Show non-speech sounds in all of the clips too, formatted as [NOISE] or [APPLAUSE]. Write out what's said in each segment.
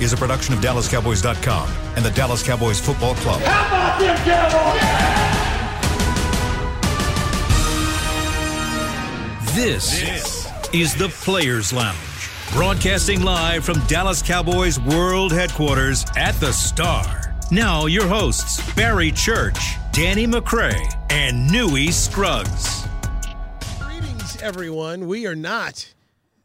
is a production of DallasCowboys.com and the Dallas Cowboys Football Club. How about them Cowboys? This, is the Players Lounge, broadcasting live from Dallas Cowboys World Headquarters at the Star. Now, your hosts, Barry Church, Danny McCray, and Newy Scruggs. Greetings, everyone. We are not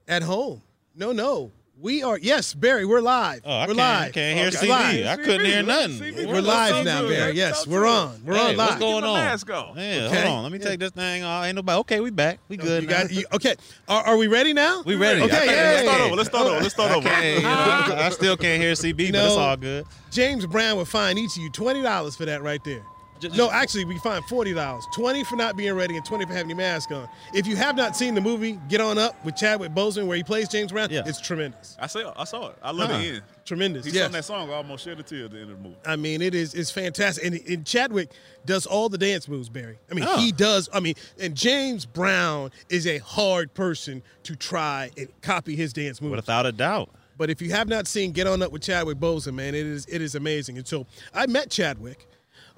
at home. No, no. We are, yes, Barry, we're live. Oh, I we're can't, live. I can't hear Okay. CD. Live. I couldn't hear nothing. We're live now, Barry. Yes, we're on. We're Hey, on what's live. going my on? mask off. Yeah, Okay. hold on. Let me take this thing off. Ain't nobody. Okay, we back. We good. You now. got, you, okay, are, are we ready now? we ready. Okay, I yeah, Let's start over. Let's start over. Let's start over. Okay, you [LAUGHS] know, I still can't hear CB, but it's all good. James Brown would fine each of you $20 for that right there. Just- No, actually, we find $40. 20 for not being ready and 20 for having your mask on. If you have not seen the movie Get On Up with Chadwick Boseman where he plays James Brown, Yeah. it's tremendous. I saw. I saw it. I love Huh. the end. Tremendous. He yes. sung that song. I almost shed a tear at the end of the movie. I mean, it is it's fantastic. And, and Chadwick does all the dance moves, Barry. I mean, Oh. he does. I mean, and James Brown is a hard person to try and copy his dance moves. Without a doubt. But if you have not seen Get On Up with Chadwick Boseman, man, it is it is amazing. And so I met Chadwick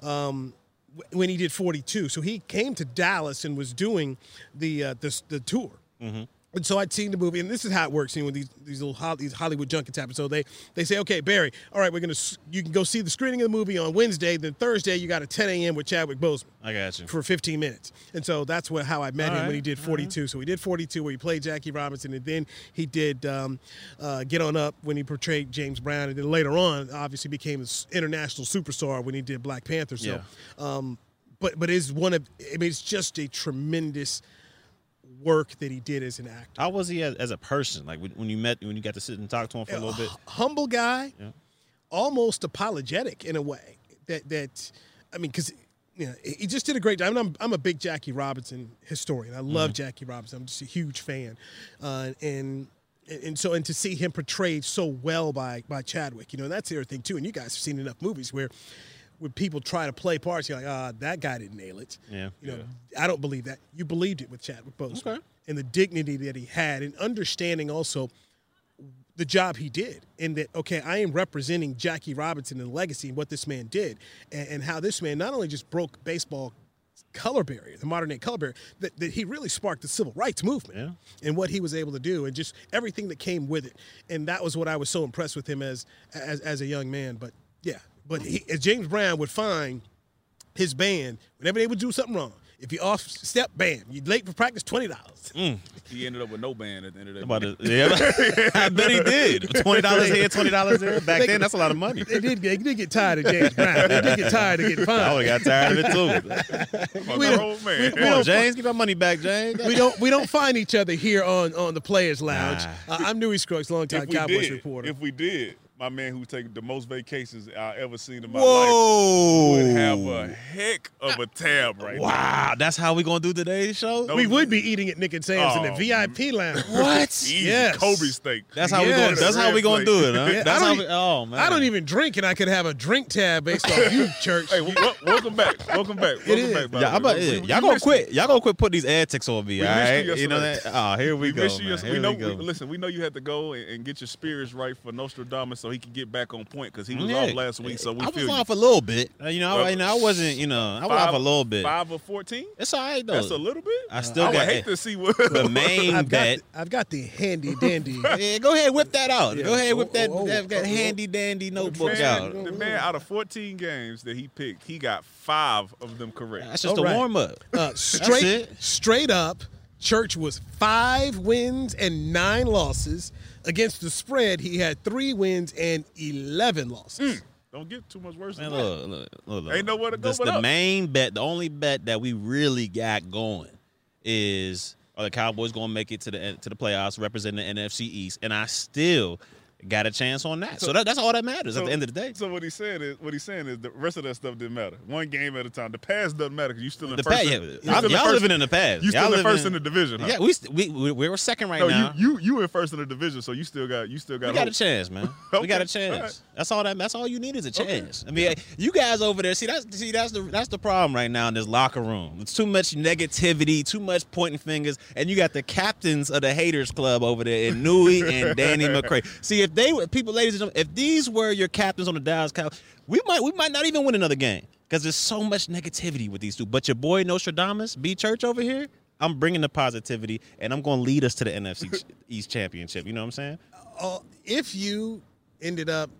um, when he did 42. So he came to Dallas and was doing the uh, the, the tour. And so I'd seen the movie, and this is how it works. You know, when these these little these Hollywood junkets happen. So they they say, okay, Barry, all right, we're gonna you can go see the screening of the movie on Wednesday. Then Thursday you got a 10 a.m. with Chadwick Boseman I got you. for 15 minutes. And so that's what how I met All him when he did 42. So he did 42 where he played Jackie Robinson, and then he did um, uh, Get On Up when he portrayed James Brown, and then later on, obviously became an international superstar when he did Black Panther. So, um, but but it's one of I mean it's just a tremendous work that he did as an actor. How was he as, as a person? Like when you met, when you got to sit and talk to him for a little bit? humble guy, Yeah. almost apologetic in a way. That that I mean, because you know, he just did a great job. I mean, I'm I'm a big Jackie Robinson historian. I love Jackie Robinson. I'm just a huge fan, uh, and. And so, and to see him portrayed so well by by Chadwick, you know, that's the other thing too. And you guys have seen enough movies where, when people try to play parts, you're like, ah, that guy didn't nail it. Yeah. You know, I don't believe that. You believed it with Chadwick Boseman Okay. and the dignity that he had, and understanding also the job he did and that okay i am representing jackie robinson and the legacy and what this man did and, and how this man not only just broke baseball color barrier the modern day color barrier that, that he really sparked the civil rights movement and what he was able to do and just everything that came with it and that was what i was so impressed with him as as, as a young man but yeah but he, as james brown would find his band whenever they would do something wrong if you off step bam you late for practice $20 He ended up with no band at the end of that. About movie. yeah, [LAUGHS] I bet he did. Twenty dollars here, twenty dollars there. Back then, that's a lot of money. they did, they did get tired of James Brown. They did get tired of getting I fined. would got tired of it too. Fuck we the don't- whole man. Come on, James, give our money back, James. we don't we don't find each other here on on the Players Lounge. Nah. Uh, I'm Newy Scruggs, longtime if Cowboys did, reporter. if we did, my man who taken the most vacations I ever seen in my Whoa! life would have a heck of a tab right now. Wow, that's how we gonna do today's show. No, we would be eating at Nick and Sam's in Oh, the VIP mm-hmm. lounge. [LAUGHS] What? Easy Yes. Kobe steak. That's how we Yes. going. That's how we gonna do it, huh? Yeah, That's how we. Oh man, I don't even drink, and I could have a drink tab based off you, [LAUGHS] church. Hey, w- welcome back. Welcome back. Welcome is. back. by Yeah, I'm about, yeah, y'all gonna quit. you. Y'all gonna quit putting these ad ticks on me. We all you right, you know that. Oh, here we, We go. missed you man. Here We know. go. listen, we know you had to go and, and get your spirits right for Nostradamus so he can get back on point because he was Yeah. off last week. So we I feel was you. off a little bit. Uh, You know, I, you know, I wasn't. You know, I was off a little bit. Five or fourteen. It's all right though. That's a little bit. I still I would got hate to see what the [LAUGHS] main I've got bet. the, I've got the handy dandy. [LAUGHS] Yeah, go ahead, whip that out. Yeah. Go ahead, whip that, Oh, oh, that, that oh, oh. handy dandy The notebook man, out. the man out of 14 games that he picked, he got five of them correct. That's just All a right. warm up. Uh, straight straight up, Church was five wins and nine losses. Against the spread, he had three wins and eleven losses. Mm. Don't get too much worse Man, than that. look, look, look, look. Ain't nowhere to go This, but the up. main bet, the only bet that we really got going is are the Cowboys going to make it to the to the playoffs, representing the NFC East, and I still got a chance on that. So, that, that's all that matters at the end of the day. So what he's saying is, what he's saying is, the rest of that stuff didn't matter. One game at a time. The past doesn't matter because you still in The first. past, yeah, y'all, in first- living in the past. You y'all still in first in the division. Huh? Yeah, we, st- we we we're second right no, now. you you you in first in the division, so you still got you still got. We got a chance, man. [LAUGHS] We got a chance. right. That's all that. That's all you need is a chance. I mean, you guys over there. See, that's see, that's the that's the problem right now in this locker room. It's too much negativity, too much pointing fingers, and you got the captains of the haters club over there in Newy and Danny [LAUGHS] McCray. See, if if they were people, ladies and gentlemen, if these were your captains on the Dallas Cowboys, we might we might not even win another game because there's so much negativity with these two. But your boy Nostradamus, B Church over here, I'm bringing the positivity, and I'm going to lead us to the NFC East Championship. You know what I'm saying? uh, if you ended up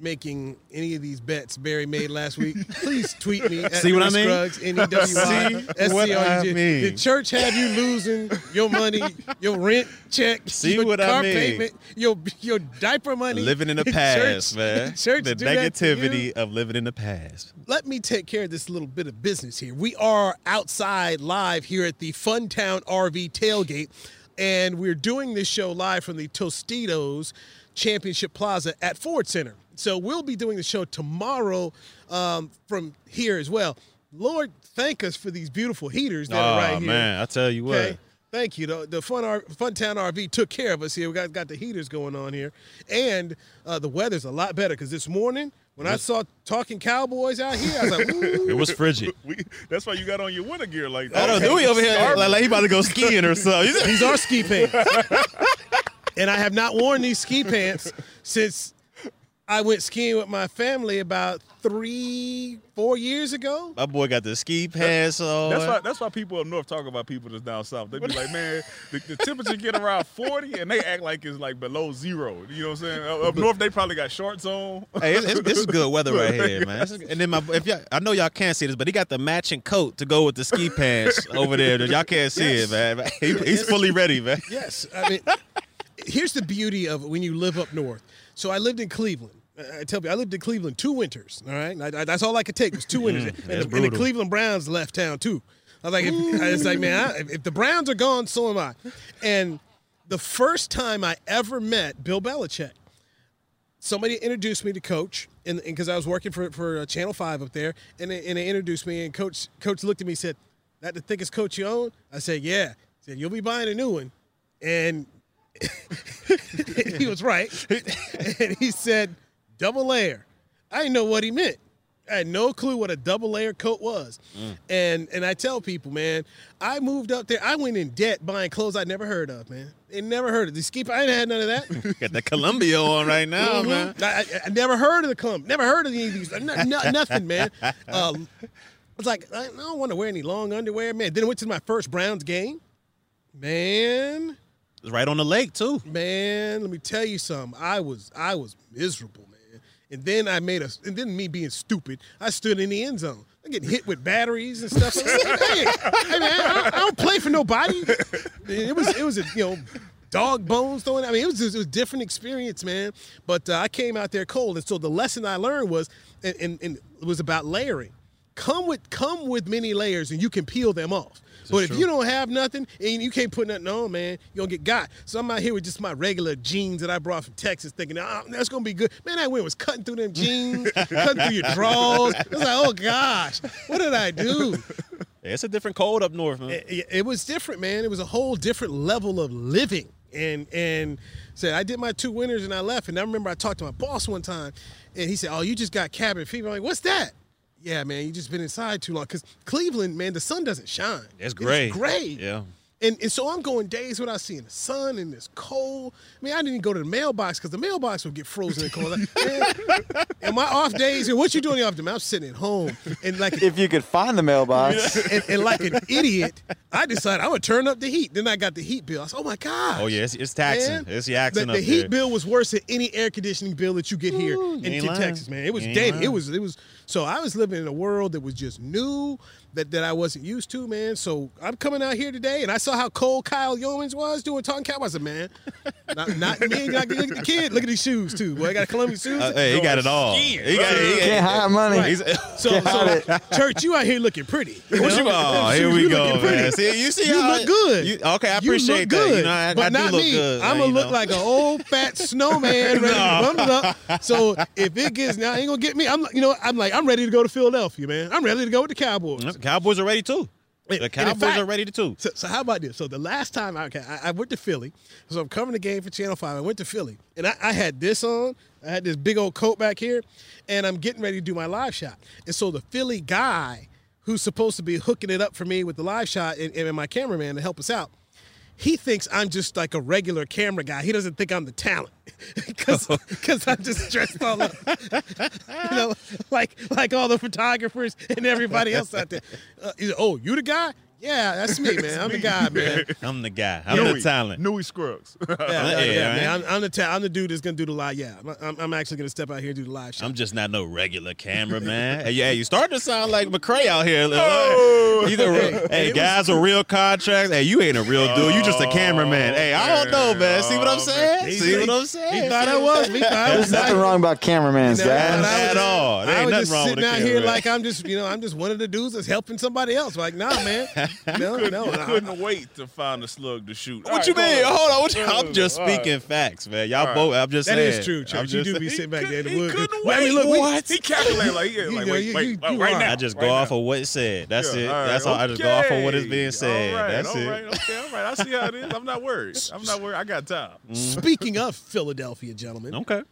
making any of these bets Barry made last week, [LAUGHS] please tweet me at See what I Chris mean? Scruggs, N-E-W-I, [LAUGHS] See what I S-C-R-U-G. mean? The church have you losing your money, your rent check, See your what I car mean? payment, your your diaper money. Living in the [LAUGHS] Church- past, man. Church the do that to you? negativity of living in the past. let me take care of this little bit of business here. We are outside live here at the Funtown RV tailgate, and we're doing this show live from the Tostitos Championship Plaza at Ford Center. So we'll be doing the show tomorrow um, from here as well. Lord, thank us for these beautiful heaters that are right oh here. man, I tell you what. Okay. Thank you. The, the Fun R, Funtown RV took care of us here. We got, got the heaters going on here. And uh, the weather's a lot better because this morning, when I saw talking cowboys out here, I was like, ooh. [LAUGHS] It was frigid. [LAUGHS] We, that's why you got on your winter gear like that. I don't know. We over here like, like he about to go skiing or something. These are ski pants. [LAUGHS] and I have not worn these ski pants since I went skiing with my family about three, four years ago. My boy got the ski pants on. That's why. That's why people up north talk about people that's down south. They be like, man, the, the temperature get around forty, and they act like it's like below zero. You know what I'm saying? Up- Up north, they probably got shorts on. Hey, it's, it's, this is good weather right here, [LAUGHS] man. Is- And then my, if y'all, I know y'all can't see this, but he got the matching coat to go with the ski pants over there. Y'all can't see it, man. He, he's fully ready, man. Yes. I mean, here's the beauty of it when you live up north. So I lived in Cleveland. I tell you, I lived in Cleveland two winters. All right, I, I, that's all I could take was two winters, and, the, and the. Cleveland Browns left town too. I was like, if, I was like, man, I, if, if the Browns are gone, so am I. And the first time I ever met Bill Belichick, somebody introduced me to Coach, and because I was working for for uh, Channel Five up there, and they, and they introduced me, and Coach Coach looked at me and said, "That the thickest coat you own?" I said, "Yeah." He said, "You'll be buying a new one," and [LAUGHS] he was right. [LAUGHS] and he said, "Double layer." I didn't know what he meant. I had no clue what a double layer coat was. And and I tell people, man, I moved up there. I went in debt buying clothes I never heard of, man. They never heard of the ski. I ain't had none of that. [LAUGHS] Got the Columbia on right now, Mhm. man. I, I, never heard of the clump. Never heard of any of these. No, no- nothing, man. [LAUGHS] Um, I was like, I don't want to wear any long underwear, man. Then I went to my first Browns game. Man, It's right on the lake too. man, let me tell you something. I was I was miserable, man. And then I made a and then me being stupid, I stood in the end zone. I get hit with batteries and stuff. [LAUGHS] hey, I don't, I don't play for nobody. It was it was a you know dog bones throwing. I mean, it was just, it was different experience, man. But uh, I came out there cold, and so the lesson I learned was and, and, and was about layering. Come with come with many layers, and you can peel them off. But if you don't have nothing and you can't put nothing on, man, you're gonna get got. So I'm out here with just my regular jeans that I brought from Texas, thinking, oh, that's gonna be good. Man, that wind was cutting through them jeans, [LAUGHS] cutting through your drawers. I was like, oh gosh, what did I do? [LAUGHS] Yeah, it's a different cold up north, man. it, it was different, man. It was a whole different level of living. And and said I did my two winters and I left. And I remember I talked to my boss one time, and he said, "Oh, you just got cabin fever." I'm like, "What's that?" Yeah, man, you just been inside too long. Cause Cleveland, man, the sun doesn't shine. It's gray. It's gray. Yeah. And, and so I'm going days without seeing the sun and it's cold. I mean, I didn't even go to the mailbox because the mailbox would get frozen and cold. Like, man, [LAUGHS] and my off days, and what you doing off the I'm sitting at home and like If you could find the mailbox. and, and like an idiot, I decided I would turn up the heat. Then I got the heat bill. I said, "Oh my god!" Oh yeah, it's, it's taxing. Man, It's the, taxing the up heat there. bill was worse than any air conditioning bill that you get here Ooh, in, in. Texas, man. It was You ain't dated. It was it was so I was living in a world that was just new that, that I wasn't used to, man. So I'm coming out here today and I saw how cold Kyle Youmans was doing talking cowboys. I said, man, not, not me. Look at the kid. Look at these shoes too. Boy, I got a Columbia shoes. Uh, hey, he got it all. He got, he got, Can't hide money. Right. he's- [LAUGHS] So, Got so church, you out here looking pretty. You [LAUGHS] What you? know? Oh, Them here we you go, man. See, you see You how look good. You, okay, I You appreciate look that. good, You know, I, but I do not look me. good. I'm gonna look know. like an old fat snowman [LAUGHS] ready to bump up. So if it gets now, ain't gonna get me. I'm, you know, I'm like, I'm ready to go to Philadelphia, man. I'm ready to go with the Cowboys. Cowboys are ready too. The Cowboys fact- are ready to too. So, so how about this? So the last time I, I went to Philly, so I'm covering the game for Channel Five. I went to Philly, and I, I had this on. I had this big old coat back here, and I'm getting ready to do my live shot. And so the Philly guy who's supposed to be hooking it up for me with the live shot and, and my cameraman to help us out, he thinks I'm just like a regular camera guy. He doesn't think I'm the talent [LAUGHS] because [LAUGHS] I'm just dressed all up, [LAUGHS] you know, like like all the photographers and everybody else out there. Uh, oh, you the guy? Yeah, that's me, man. I'm the guy, man. [LAUGHS] I'm the guy. I'm the talent. Newy Scruggs. [LAUGHS] Yeah, yeah, yeah, Yeah, man. I'm, I'm the ta- I'm the dude that's gonna do the live. Yeah, I'm, I'm, I'm actually gonna step out here and do the live show. I'm just not no regular cameraman. [LAUGHS] hey, yeah, you starting to sound like McCray out here. Oh. Either, Hey, hey, it guys with real contracts. Hey, you ain't a real dude. You just a oh, cameraman. Hey, I don't know, man. See what I'm Oh, saying? He- See what I'm He saying? thought I was. He thought I was There's nothing wrong about cameramans, You know, guys. and I was At just- all. There I was nothing just wrong sitting a out here like I'm just, you know, I'm just one of the dudes that's helping somebody else. Like, nah, man. [LAUGHS] No, Couldn't- no. you [LAUGHS] I- couldn't wait to find a slug to shoot. What you mean? Hold on. What you, I'm just All right. speaking facts, man. Y'all All right. both. I'm just That saying. is true, I'm Church. You just do be sitting back there in the He woods. couldn't Well, I mean, wait. look, What? He calculated like, yeah, [LAUGHS] like wait, wait, you- you right now. I just right go off now. of what it said. That's Yeah, it. all right, That's all. I just go off of what is being said. All right, That's all it. right, okay, all right. I see how it is. I'm not worried. I'm not worried. I got time. Speaking of Philadelphia, gentlemen, Okay.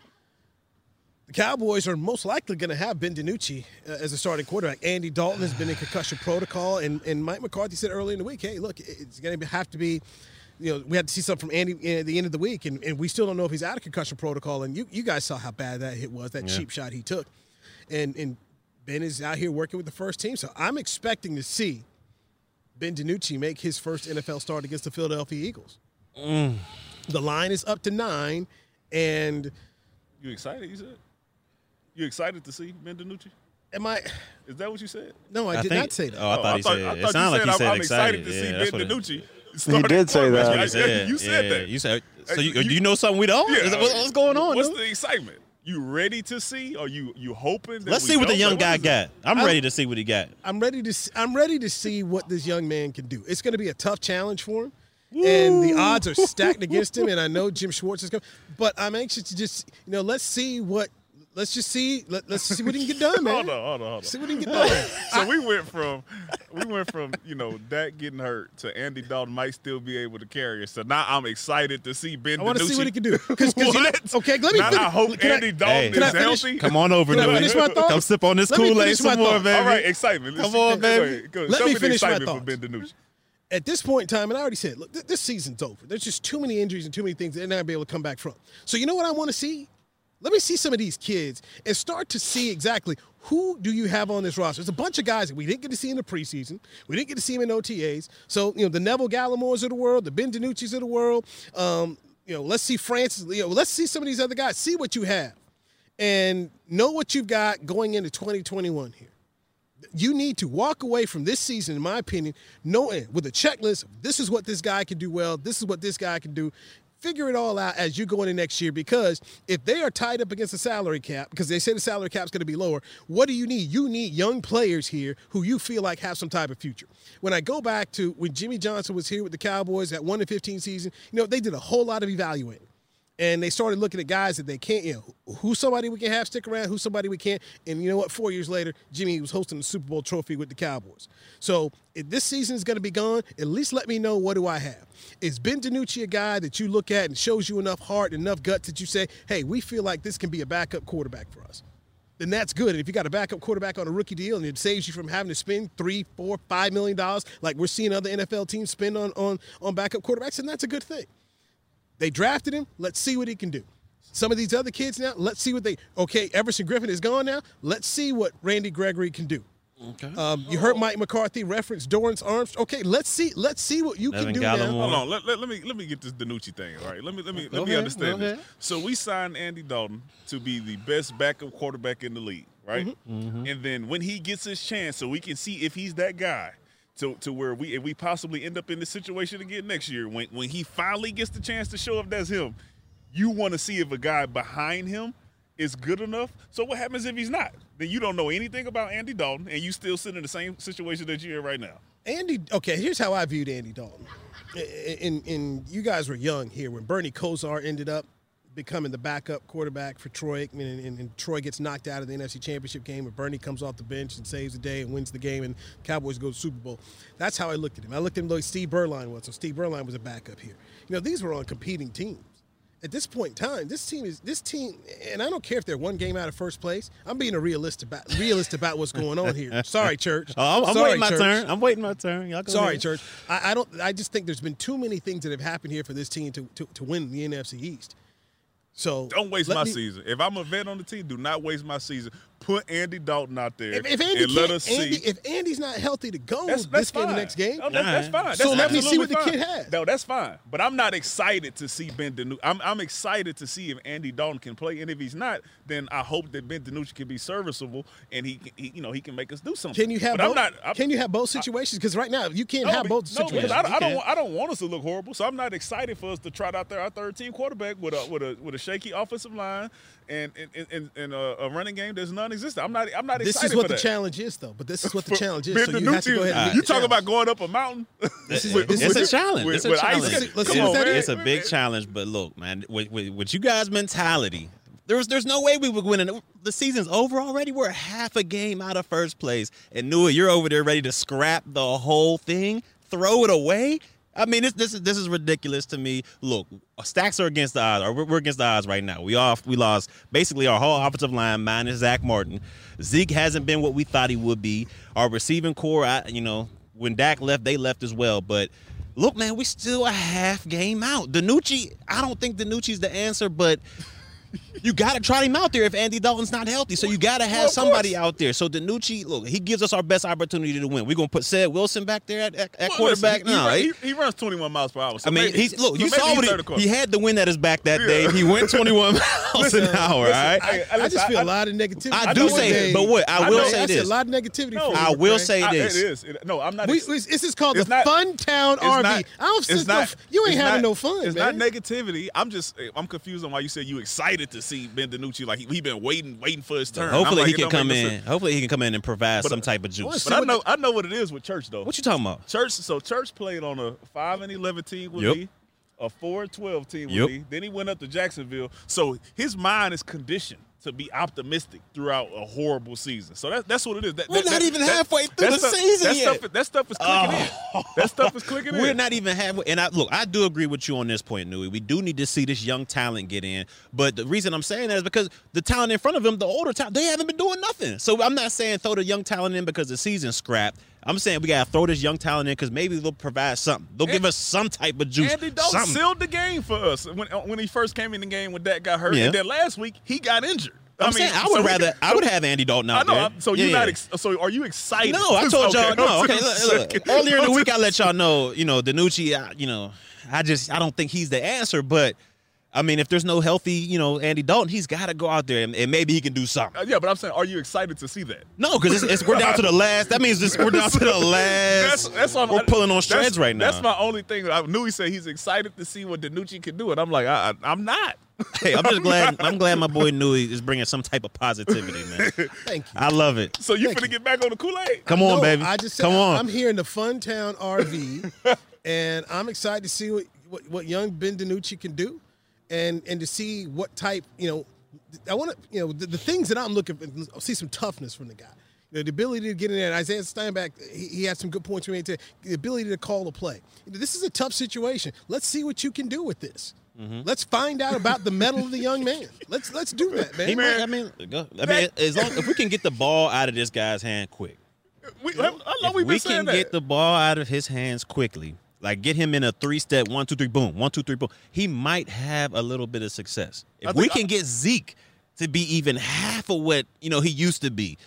The Cowboys are most likely going to have Ben DiNucci uh, as a starting quarterback. Andy Dalton has been in concussion protocol, and, and Mike McCarthy said earlier in the week, hey, look, it's going to have to be, you know, we had to see something from Andy at the end of the week, and, and we still don't know if he's out of concussion protocol. And you, you guys saw how bad that hit was, that cheap shot he took. And, and Ben is out here working with the first team. So I'm expecting to see Ben DiNucci make his first NFL start against the Philadelphia Eagles. The line is up to nine, and You excited? You said. You excited to see Ben DiNucci? am I? Is that what you said? No, I, did think- not say that. Oh, I thought oh, he said. I It thought sounded like you he said, said I'm, I'm excited. excited to Yeah, see that's Ben what it- DiNucci. starting did say that. I He said- You said yeah, that. You said. So you, you- you know something we don't? Is that- what's going on? What's dude? the excitement? You ready to see? Or you you hoping? That Let's we see what the don't? young Like, guy what is it? got. I'm I'm- ready to see what he got. I'm ready to. See, I'm ready to see what this young man can do. It's going to be a tough challenge for him, and the odds are stacked against him. And I know Jim Schwartz is coming, but I'm anxious to just you know let's see what. Let's just see. Let, let's see what he can get done, man. Hold on, hold on, hold on. See what he can get done. So we went from we went from you know Dak getting hurt to Andy Dalton might still be able to carry us. So now I'm excited to see Ben. I want to see what he can do. 'Cause- 'cause you [LAUGHS] know- okay, let me. Now, finish- I hope can I- Andy Dalton Hey. is Can I finish? healthy. Come on over, Can I Newy. finish my thought? Come sip on this Let me Kool Aid finish my some more, baby. All right, excitement. Let's Come see- on, go baby. ahead, go. Let Show me the finish my excitement for Ben thoughts. DiNucci. at this point in time, and I already said, look, th- this season's over. There's just too many injuries and too many things they're not gonna be able to come back from. So you know what I want to see? Let me see some of these kids and start to see exactly who do you have on this roster. There's a bunch of guys that we didn't get to see in the preseason. We didn't get to see them in OTAs. So you know the Neville Gallimores of the world, the Ben DiNucci's of the world. Um, you know, let's see Francis. You know, let's see some of these other guys. See what you have, and know what you've got going into 2021 here you need to walk away from this season, in my opinion, knowing with a checklist, this is what this guy can do well, this is what this guy can do. Figure it all out as you go into next year because if they are tied up against the salary cap, because they say the salary cap is going to be lower, what do you need? You need young players here who you feel like have some type of future. When I go back to when Jimmy Johnson was here with the Cowboys at 1 to 15 season, you know, they did a whole lot of evaluating and they started looking at guys that they can't, you know, who's somebody we can have stick around, who's somebody we can't. And you know what? Four years later, Jimmy was hosting the Super Bowl trophy with the Cowboys. So if this season is going to be gone, at least let me know what do I have. Is Ben DiNucci a guy that you look at and shows you enough heart, and enough guts that you say, hey, we feel like this can be a backup quarterback for us? Then that's good. And if you got a backup quarterback on a rookie deal and it saves you from having to spend three, four, five million dollars, like we're seeing other NFL teams spend on on on backup quarterbacks, then that's a good thing. They drafted him. Let's see what he can do. Some of these other kids now, let's see what they. Okay, Everson Griffen is gone now. Let's see what Randy Gregory can do. Okay. Um, you heard Mike McCarthy reference Dorance Arms. Okay, let's see. Let's see what you Evan can do Gallimore. now. Hold on, let, let, let me let me get this DiNucci thing. All right, let me let me Go let me ahead, understand this. ahead. So we signed Andy Dalton to be the best backup quarterback in the league, right? Mm-hmm. And then when he gets his chance, so we can see if he's that guy. To, to where we if we possibly end up in this situation again next year when when he finally gets the chance to show up that's him, you want to see if a guy behind him is good enough. So what happens if he's not? Then you don't know anything about Andy Dalton and you still sit in the same situation that you're in right now. Andy, okay, here's how I viewed Andy Dalton. And, and you guys were young here when Bernie Kosar ended up becoming the backup quarterback for Troy Aikman, and, and, and Troy gets knocked out of the NFC Championship game, and Bernie comes off the bench and saves the day and wins the game, and Cowboys go to the Super Bowl. That's how I looked at him. I looked at him like Steve Beuerlein was. So Steve Beuerlein was a backup here. You know, these were on competing teams. at this point in time, this team is this team, and I don't care if they're one game out of first place. I'm being a realist about realist about what's going on here. [LAUGHS] Sorry, church. Oh, I'm, I'm Sorry, waiting my church. turn. I'm waiting my turn. Y'all go Sorry, ahead. church. I, I don't. I just think there's been too many things that have happened here for this team to to, to win the NFC East. So Don't waste my me- season. If I'm a vet on the team, do not waste my season. Put Andy Dalton out there If, if Andy and let can't- us Andy, see. if Andy's not healthy to go That's, this that's game, fine. the next game, No, that- that's Alright. fine. So That's let me see what the absolutely kid fine. has. No, that's fine. But I'm not excited to see Ben DiNucci. I'm, I'm excited to see if Andy Dalton can play, and if he's not, then I hope that Ben DiNucci can be serviceable and he, can- he you know, he can make us do something. can you have But I'm both? not. I'm, can you have both situations? Because right now you can't no, have be- both no, situations. because I, don't- I don't. want- I don't want us to look horrible. So I'm not excited for us to trot out there our third team quarterback with a with a with a shaky offensive line and and, and, and a, uh, a running game that's non-existent. I'm not. I'm not this excited is what the that. challenge is, though. But this is what the challenge is. Ben So you have to go ahead and you talk about going up a mountain. [LAUGHS] This is- with- this It's is- a challenge. with- it's a with ice challenge. Let's Come see on, what that It's a big challenge, but look, man, with, with, with you guys' mentality, there's there's no way we would win. it. The season's over already. We're half a game out of first place, and Nua, you're over there ready to scrap the whole thing, throw it away. I mean, this this is this is ridiculous to me. Look, stacks are against the odds, or we're, we're against the odds right now. We off we lost basically our whole offensive line minus Zack Martin. Zeke hasn't been what we thought he would be. Our receiving corps, I, you know, when Dak left, they left as well, but. Look, man, we still a half game out. DiNucci, I don't think DiNucci's the answer, but you got to trot him out there if Andy Dalton's not healthy. So you got to have Well, somebody course. out there. So DiNucci, look, he gives us our best opportunity to win. We're gonna put Ced Wilson back there at, at, at Well, quarterback. listen, he, no, he, he- he, he runs 21 miles per hour. So I mean, maybe- he's look. so You saw he's what third he, quarter. he had the wind at his back that Yeah. day. He went 21 [LAUGHS] miles an hour. all right. I, I just listen, feel I- a lot of negativity. I I do say, what they- but what I I will know- say I see a lot of negativity. No. from I will Craig. say I- this. It is. It- no, I'm not. We, we- this is called the not- Fun Town it's RV. not- I don't it's think not- no, you ain't having no fun, It's not negativity. I'm just I'm confused on why you said you excited to see Ben DiNucci. Like he, he been waiting, waiting for his turn. I'm Hopefully like, he can come in. sense. Hopefully he can come in and provide But, some type of juice. But I know I know what it is with Church though. What you talking about? Church, so Church played on a five and eleven team with Yep. me, a four and twelve team with Yep. me. Then he went up to Jacksonville. So his mind is conditioned to be optimistic throughout a horrible season. So that, that's what it is. That, We're that- not even halfway through the stuff- season that yet. Oh. Stuff, that stuff is clicking in. Oh. That stuff is clicking [LAUGHS] in. We're not even halfway. And I look, I do agree with you on this point, Newy. We do need to see this young talent get in. But the reason I'm saying that is because the talent in front of them, the older talent, they haven't been doing nothing. So I'm not saying throw the young talent in because the season's scrapped. I'm saying we gotta throw this young talent in because maybe they'll provide something. They'll give us some type of juice. Andy Dalton sealed the game for us when uh, when he first came in the game when that got hurt. Yeah. And then last week he got injured. I'm saying I would so rather I would have Andy Dalton I know. there. So you're yeah. not. Ex- so are you excited? No, I told y'all. Okay, No, okay. Look, [LAUGHS] look. Earlier in the week, I let y'all know. You know, DiNucci. I, you know, I just I don't think he's the answer. But I mean, if there's no healthy, you know, Andy Dalton, he's got to go out there and, and maybe he can do something. Uh, yeah, but I'm saying, are you excited to see that? No, because it's, it's we're down to the last. That means this, we're down to the [LAUGHS] last. That's, that's what I'm- we're pulling on that's- shreds right now. That's my only thing. I knew he said he's excited to see what DiNucci can do, and I'm like, I, I, I'm not. [LAUGHS] hey, I'm just [LAUGHS] glad. I'm glad my boy Newy is bringing some type of positivity, man. Thank you. I love it. So you Thank finna you. get back on the Kool Aid? Come on, No, baby. I just said, come on. I'm here in the Fun Town RV, and I'm excited to see what, what, what young Ben DiNucci can do, and and to see what type. You know, I want to. You know, the, the things that I'm looking for. See some toughness from the guy. You know, the ability to get in there. And Isaiah Stanback, he, he had some good points. Made to the ability to call a play. You know, this is a tough situation. Let's see what you can do with this. Mm-hmm. Let's find out about the mettle of the young man. Let's let's do that, man. He might, I mean, go, I mean, as long if we can get the ball out of this guy's hand quick. We, I know if we've been we saying can that. get the ball out of his hands quickly, like get him in a three-step one, two, three, boom, one, two, three, boom, he might have a little bit of success. If we can get Zeke to be even half of what you know he used to be,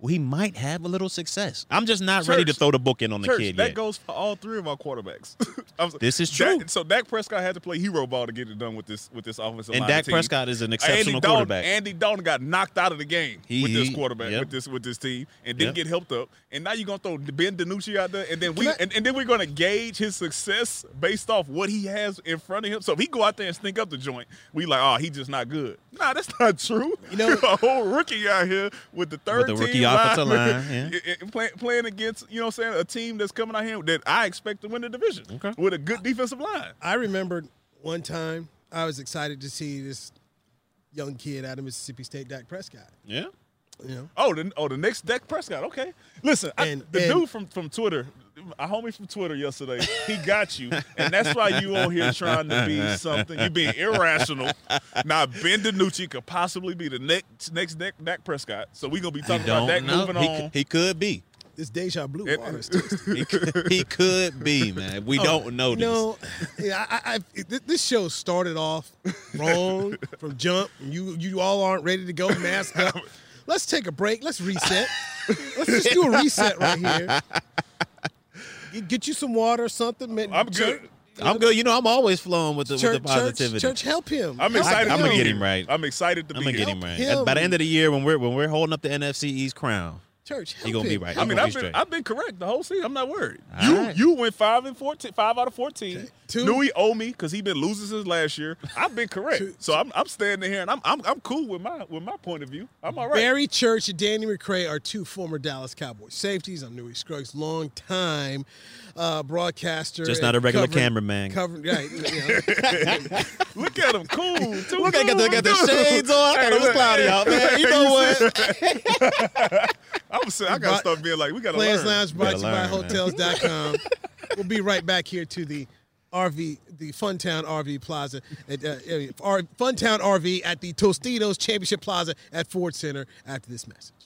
we might have a little success. I'm just not ready to throw the book in on the Church, kid that yet. goes for all three of our quarterbacks. [LAUGHS] I'm so- This is Dak- true. so Dak Prescott had to play hero ball to get it done with this with this offensive and line And Dak team. Prescott is an exceptional Andy Dalton, quarterback. Andy Dalton got knocked out of the game He- with this quarterback, yep. with this with this team, and didn't Yep. get helped up. And now you're gonna throw Ben DiNucci out there, and then we I, and, and, then we're gonna gauge his success based off what he has in front of him. So if he go out there and stink up the joint, we like, oh, he's just not good. Nah, that's [LAUGHS] not true. You know- [LAUGHS] a whole rookie out here with the third the team offensive line, line, [LAUGHS] yeah. and- and play, playing against you know what I'm saying a team that's coming out here that I expect to win the division Okay. with a good defensive line. I remembered one time I was excited to see this young kid out of Mississippi State, Dak Prescott. yeah. You know, Oh, the oh the next Dak Prescott. Okay, listen, I- And- the and- dude from from Twitter, from a homie from Twitter yesterday. He got you, and that's why you on here trying to be something. You being irrational. Now Ben DiNucci could possibly be the next next Dak, Dak Prescott. So we gonna be talking about Don't know. moving He, on. he could be. This deja blue It- water is [LAUGHS] tasty. He could, he could be, man. We oh, don't know this. No, yeah, I, I, I, this show started off wrong from jump. You you all aren't ready to go mask up. [LAUGHS] Let's take a break. Let's reset. Let's just do a reset right here. Get- Get you some water or something. I'm Church- good. I'm good. You know, I'm always flowing with the, Church, with the positivity. church, church, help him. I'm excited. I'ma get him right. I'm excited to I'm be gonna get him right. him. By the end of the year, when we're when we're holding up the NFC East crown, Church, help he gonna be him. right. I mean, I've be been. I've been correct the whole season. I'm not worried. All you right. you went five and 14, five out of fourteen. Two. Knew he owe me because he been losing since last year. I've been correct, Two. so I'm I'm standing here and I'm I'm I'm cool with my with my point of view. I'm all right. Barry Church and Danny McCray are two former Dallas Cowboys safeties. I'm Newy Scruggs, long time uh, broadcaster. Just not a regular covering- cameraman. Covering, right, you know. [LAUGHS] Look at him, cool. [LAUGHS] Too Look, I got the, got the shades on. I thought it was cloudy out, man. You know what? [LAUGHS] I'm saying I gotta start being like we gotta Players learn. Lounge brought to you by Gotta learn. Hotels.com. [LAUGHS] we'll be right back here to the RV, the Funtown RV Plaza, at, uh, R- Funtown RV at the Tostitos Championship Plaza at Ford Center after this message.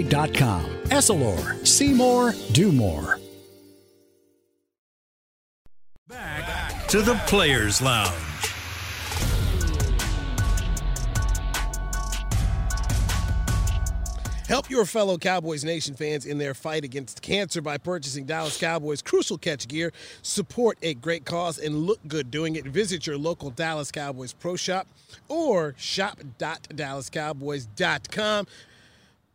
Essilor, see more, do more. Back to the Players Lounge. Help your fellow Cowboys Nation fans in their fight against cancer by purchasing Dallas Cowboys Crucial Catch gear. Support a great cause and look good doing it. Visit your local Dallas Cowboys Pro Shop or shop.dallascowboys.com.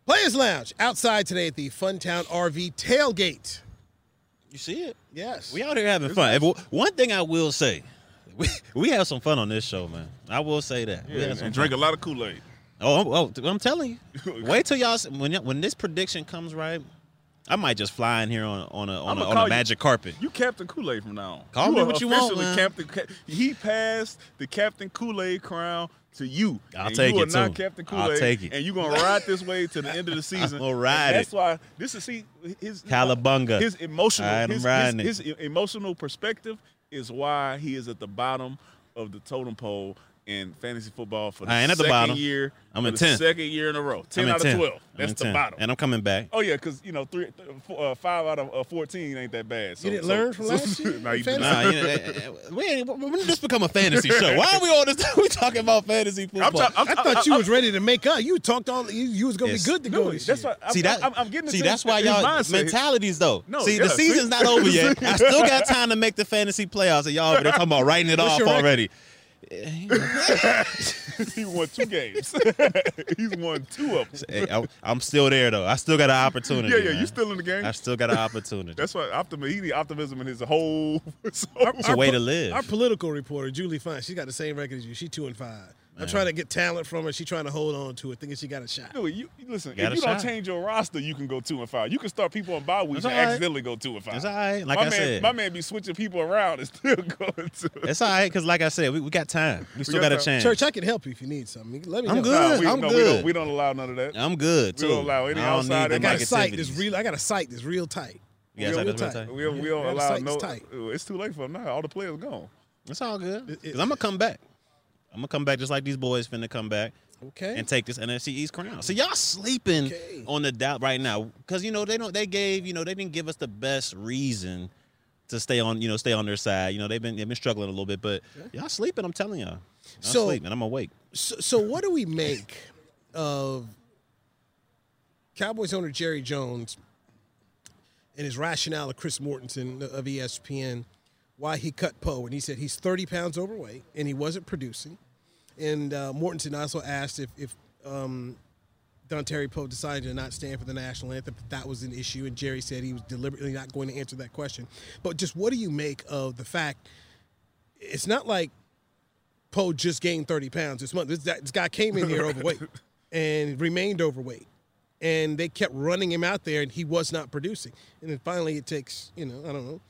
Players Lounge outside today at the Funtown RV tailgate. You see it? Yes. We out here having fun. If- one thing I will say, [LAUGHS] we, we have some fun on this show, man. I will say that. we Yeah, have and drink fun. a lot of Kool Aid. Oh, I'm, oh, I'm telling you. [LAUGHS] Wait till y'all when when this prediction comes right. I might just fly in here on on a on, a, on call a you- magic carpet. You Captain Kool Aid from now on. Call me what you want, officially man. Captain. Ca- he passed the Captain Kool Aid crown to you. I'll and take you it, too. Captain Kool-Aid, I'll take it. And you're gonna ride this way to the end of the [LAUGHS] season. And ride That's why this is see his Cowabunga. His emotional. Alright, I'm his, his, it. his emotional perspective is why he is at the bottom of the totem pole in fantasy football for the I ain't at the second bottom. year. I'm in the 10th. Second year in a row. Ten I'm in out 10. of twelve. I'm That's the 10. bottom. And I'm coming back. Oh yeah, because you know three, th- four, uh, five out of uh, fourteen ain't that bad. So, You didn't so- learn from [LAUGHS] so- last year? [LAUGHS] nah, you did Fantasy? not. Nah, you know, eh, eh, we ain't, when did this become a fantasy show? Why are we all this? [LAUGHS] We talking about fantasy football? I'm, try- I'm, I thought you was ready to make up. You talked all. You, you was gonna Yes. be good to go this that's year. why I'm, see that? I'm, I'm getting see, into that's why his y'all mindset. mentalities though. No, see, yeah, the see? season's not over yet. I still got time to make the fantasy playoffs, and y'all over there talking about writing it What's off your record? already. [LAUGHS] he won two games. [LAUGHS] He's won two of them. Hey, I, I'm still there though. I still got an opportunity. Yeah, yeah, man. you still in the game. I still got an opportunity. That's why optimism. He need optimism in his whole. [LAUGHS] It's a way to live. Our political reporter, Julie Fine, she's got the same record as you. She two and five. I'm trying to get talent from her. She's trying to hold on to it, thinking she got a shot. No, you, you listen. Got if a you don't shot. change your roster, you can go two and five. You can start people on bye weeks That's and all right. accidentally go two and five. It's all right. Like my I man, said, my man be switching people around and [LAUGHS] still going to. it's all right because, like I said, we, we got time. We still got got, a time. chance. Church, I can help you if you need something. Let me. I'm help. good. Nah, we, I'm no, We good. don't, we don't allow none of that. I'm good too. We don't allow any I don't outside need I got a negativity. site that's real. I got a site that's real tight. Yeah, real, it's real like- tight. We, don't- we don't allow no. tight. It's too late for him now. All the players gone. It's all good. Because I'm gonna come back. I'm gonna come back just like these boys finna come back Okay. and take this NFC East crown. So y'all sleeping Okay. on the doubt right now because you know they don't. They gave you know they didn't give us the best reason to stay on you know stay on their side. You know they've been they've been struggling a little bit, but y'all sleeping. I'm telling y'all. Y'all So- sleeping. I'm awake. So, so what do we make of Cowboys owner Jerry Jones and his rationale of Chris Mortensen of ESPN, why he cut Poe? And he said he's 30 pounds overweight and he wasn't producing. And uh, Mortensen also asked if, if um, Don Terry Poe decided to not stand for the national anthem, that was an issue. And Jerry said he was deliberately not going to answer that question. But just what do you make of the fact it's not like Poe just gained 30 pounds this month. This, this guy came in here [LAUGHS] overweight and remained overweight. And they kept running him out there and he was not producing. And then finally it takes, you know, I don't know,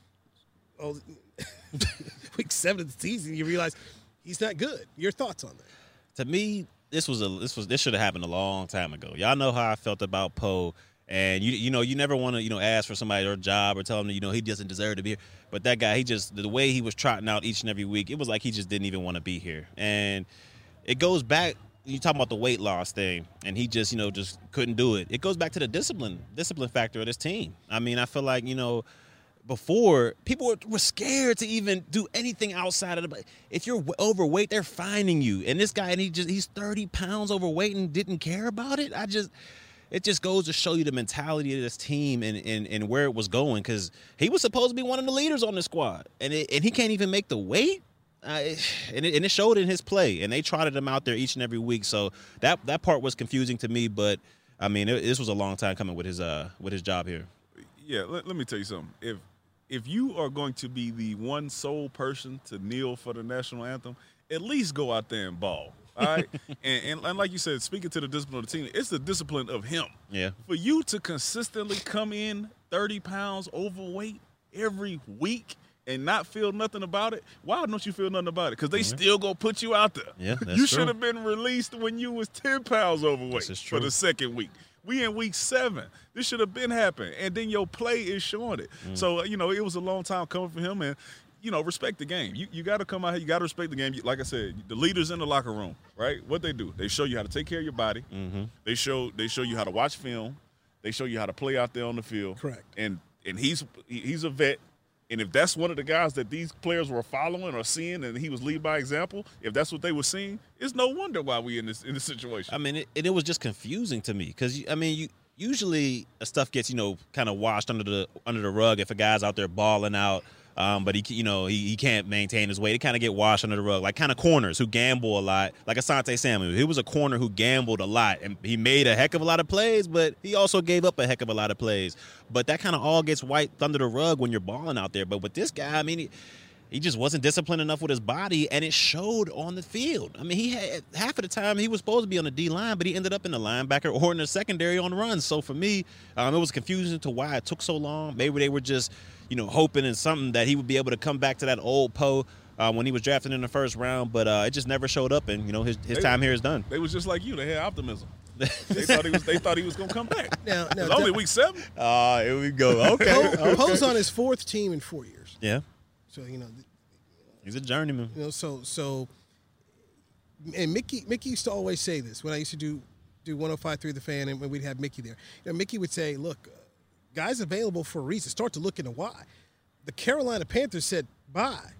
all, [LAUGHS] week seven of the season, you realize he's not good. Your thoughts on that? to me, this was a this was this should have happened a long time ago. Y'all know how I felt about Poe, and you you know you never want to you know ask for somebody their job or tell them you know he doesn't deserve to be here. But that guy, he just the way he was trotting out each and every week, it was like he just didn't even want to be here. And it goes back. You talk about the weight loss thing, and he just you know just couldn't do it. It goes back to the discipline discipline factor of this team. I mean, I feel like you know before people were, were scared to even do anything outside of the if you're overweight they're finding you. And this guy and he just he's 30 pounds overweight and didn't care about it. I just it just goes to show you the mentality of this team and and, and where it was going because he was supposed to be one of the leaders on the squad. And it, and he can't even make the weight. Uh, and, it, and it showed in his play and they trotted him out there each and every week. So that that part was confusing to me but i mean it, this was a long time coming with his uh with his job here. Yeah, let, let me tell you something. If if you are going to be the one sole person to kneel for the national anthem, at least go out there and ball. All right, [LAUGHS] and, and and like you said, speaking to the discipline of the team, it's the discipline of him. yeah For you to consistently come in thirty pounds overweight every week and not feel nothing about it, why don't you feel nothing about it? Because they still gonna put you out there. Yeah, that's you should have been released when you was ten pounds overweight for the second week. We in week seven. This should have been happening, and then your play is showing it. Mm. So you know it was a long time coming for him, and you know respect the game. You you got to come out here. You got to respect the game. Like I said, the leaders in the locker room, right? What they do, they show you how to take care of your body. Mm-hmm. They show they show you how to watch film. They show you how to play out there on the field. Correct. And and he's he's a vet. And if that's one of the guys that these players were following or seeing, and he was lead by example, if that's what they were seeing, it's no wonder why we in this in this situation. I mean, it, and it was just confusing to me because I mean, you usually uh, stuff gets you know kind of washed under the under the rug if a guy's out there balling out, um, but he you know he, he can't maintain his weight. He kind of get washed under the rug, like kind of corners who gamble a lot, like Asante Samuel. He was a corner who gambled a lot, and he made a heck of a lot of plays, but he also gave up a heck of a lot of plays. But that kind of all gets wiped under the rug when you're balling out there. But with this guy, I mean. He, he just wasn't disciplined enough with his body, and it showed on the field. I mean, he had half of the time he was supposed to be on the D line, but he ended up in the linebacker or in the secondary on runs. So for me, um, it was confusing to why it took so long. Maybe they were just, you know, hoping and something that he would be able to come back to that old Poe uh, when he was drafted in the first round, but uh, it just never showed up, and you know, his, his They- time here is done. They was just like you. They had optimism. [LAUGHS] they thought he was. They thought he was gonna come back. Now, now It's only week seven. Ah, here we go. Okay, Poe, Poe's on his fourth team in four years. Yeah, So, you know, he's a journeyman. You know, so so and Mickey Mickey used to always say this when I used to do do 105.3 The Fan, and when we'd have Mickey there. You know, Mickey would say, "Look, uh, guys available for a reason. Start to look into why." The Carolina Panthers said bye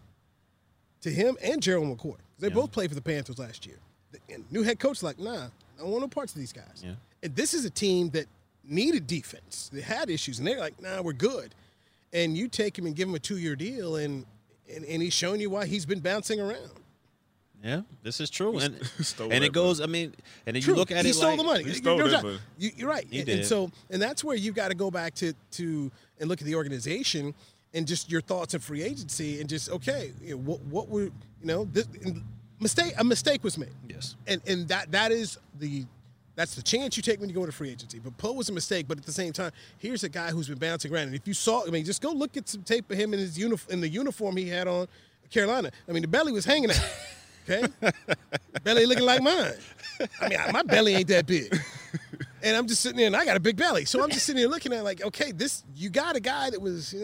to him and Gerald McCoy. They both played for the Panthers last year. And new head coach like, "Nah, I don't want no parts of these guys." Yeah. And this is a team that needed defense. They had issues, and they're like, "Nah, we're good." And you take him and give him a two-year deal, and and, and he's showing you why he's been bouncing around. Yeah, this is true, and [LAUGHS] stole and it goes. I mean, and then True. you look at he it stole like the money. He You- stole you're right. money. You, you're right. He and, did. and so, and that's where you've got to go back to to and look at the organization and just your thoughts of free agency and just okay, you know, what what were you know this mistake a mistake was made. Yes. and and that that is the that's the chance you take when you go into free agency. But Poe was a mistake, but at the same time, here's a guy who's been bouncing around. And if you saw, I mean, just go look at some tape of him in his uniform in the uniform he had on Carolina. I mean, the belly was hanging out. [LAUGHS] Okay, belly looking like mine. I mean, my belly ain't that big. And I'm just sitting there, and I got a big belly, so I'm just sitting there looking at it like, okay, this you got a guy that was, you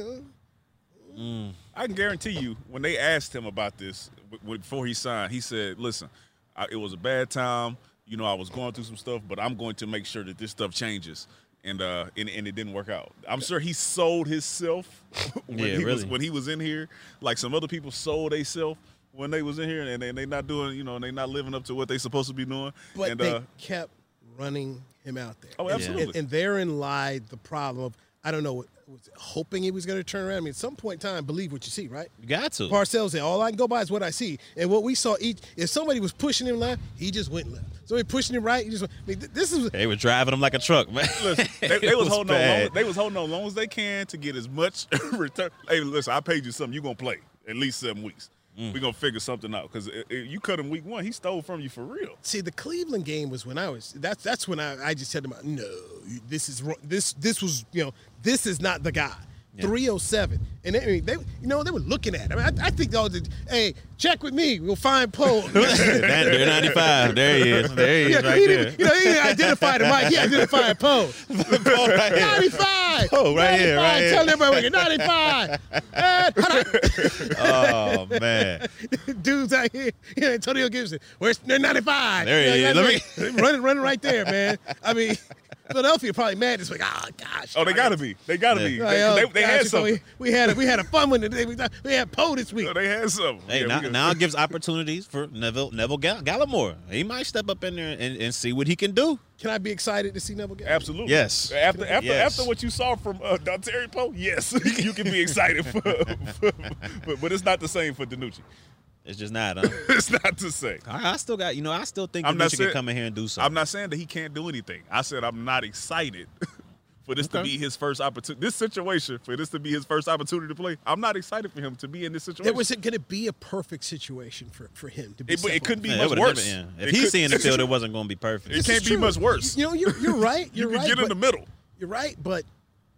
know, I can guarantee you, when they asked him about this w- w- before he signed, he said, "Listen, I, it was a bad time. You know, I was going through some stuff, but I'm going to make sure that this stuff changes." And uh, and, and it didn't work out. I'm sure he sold himself [LAUGHS] when Yeah, he was really. when he was in here, like some other people sold themselves when they was in here, and they they not doing, you know, and they not living up to what they supposed to be doing. but and they uh, kept running him out there. Oh, And- absolutely. And, and therein lied the problem of I don't know, was hoping he was going to turn around. I mean, at some point in time, believe what you see, right? you got to. Parcells said, all I can go by is what I see. And what we saw each, if somebody was pushing him left, he just went left. Somebody pushing him right, he just went. I mean, th- this is They were driving him like a truck, man. Listen, [LAUGHS] they, they It was, holding on. Long, they was holding on long as they can to get as much [LAUGHS] return. Hey, listen, I paid you something. You gonna play at least seven weeks. Mm. We gonna figure something out because you cut him week one. He stole from you for real. See, the Cleveland game was when I was. That's that's when I, I just said to myself, no, this is wrong. This this was you know this is not the guy. 307, and they, I mean, they you know they were looking at him. I, I think they all did. Hey, check with me. We'll find Poe. [LAUGHS] That- They're 95. There he is. There he is, right he there. didn't, you know, he didn't identify the mic. He identified Poe. [LAUGHS] Poe right here. 95. Right here, 95. right here. Tell everybody, 95. Eh, Oh man. dudes out here. Yeah, Antonio Gibson. Where's they're 95? There he is. Let right. running, running right there, man. I mean, Philadelphia probably mad this week. Oh gosh. Oh, they gotta be. They gotta be. They, oh, they, they gosh, had you know, something. We, we had a, we had a fun one today. We, we had Poe this week. Oh, they had something. Hey, Yeah, now, now it gives opportunities for Neville Neville Gall- Gallimore. He might step up in there and, and see what he can do. Can I be excited to see Neville Gallimore? Absolutely. Yes. After after Yes. after what you saw from uh, Dontari Poe, yes, [LAUGHS] you can be excited. For, [LAUGHS] for- but, but it's not the same for DiNucci. It's just not. Huh? [LAUGHS] It's not the same. I, I still got you know. I still think I'm not DiNucci can come in here and do something. I'm not saying that he can't do anything. I said I'm not excited for this to be his first opportunity. This situation for this to be his first opportunity to play. I'm not excited for him to be in this situation. It wasn't going to be a perfect situation for, for him to be. It- it couldn't be the Yeah, much worse. never- yeah. If It he's could- seeing the [LAUGHS] field, it wasn't going to be perfect. It This can't be much worse. You know, you're, you're right. [LAUGHS] You're you right. get in the middle. You're right, but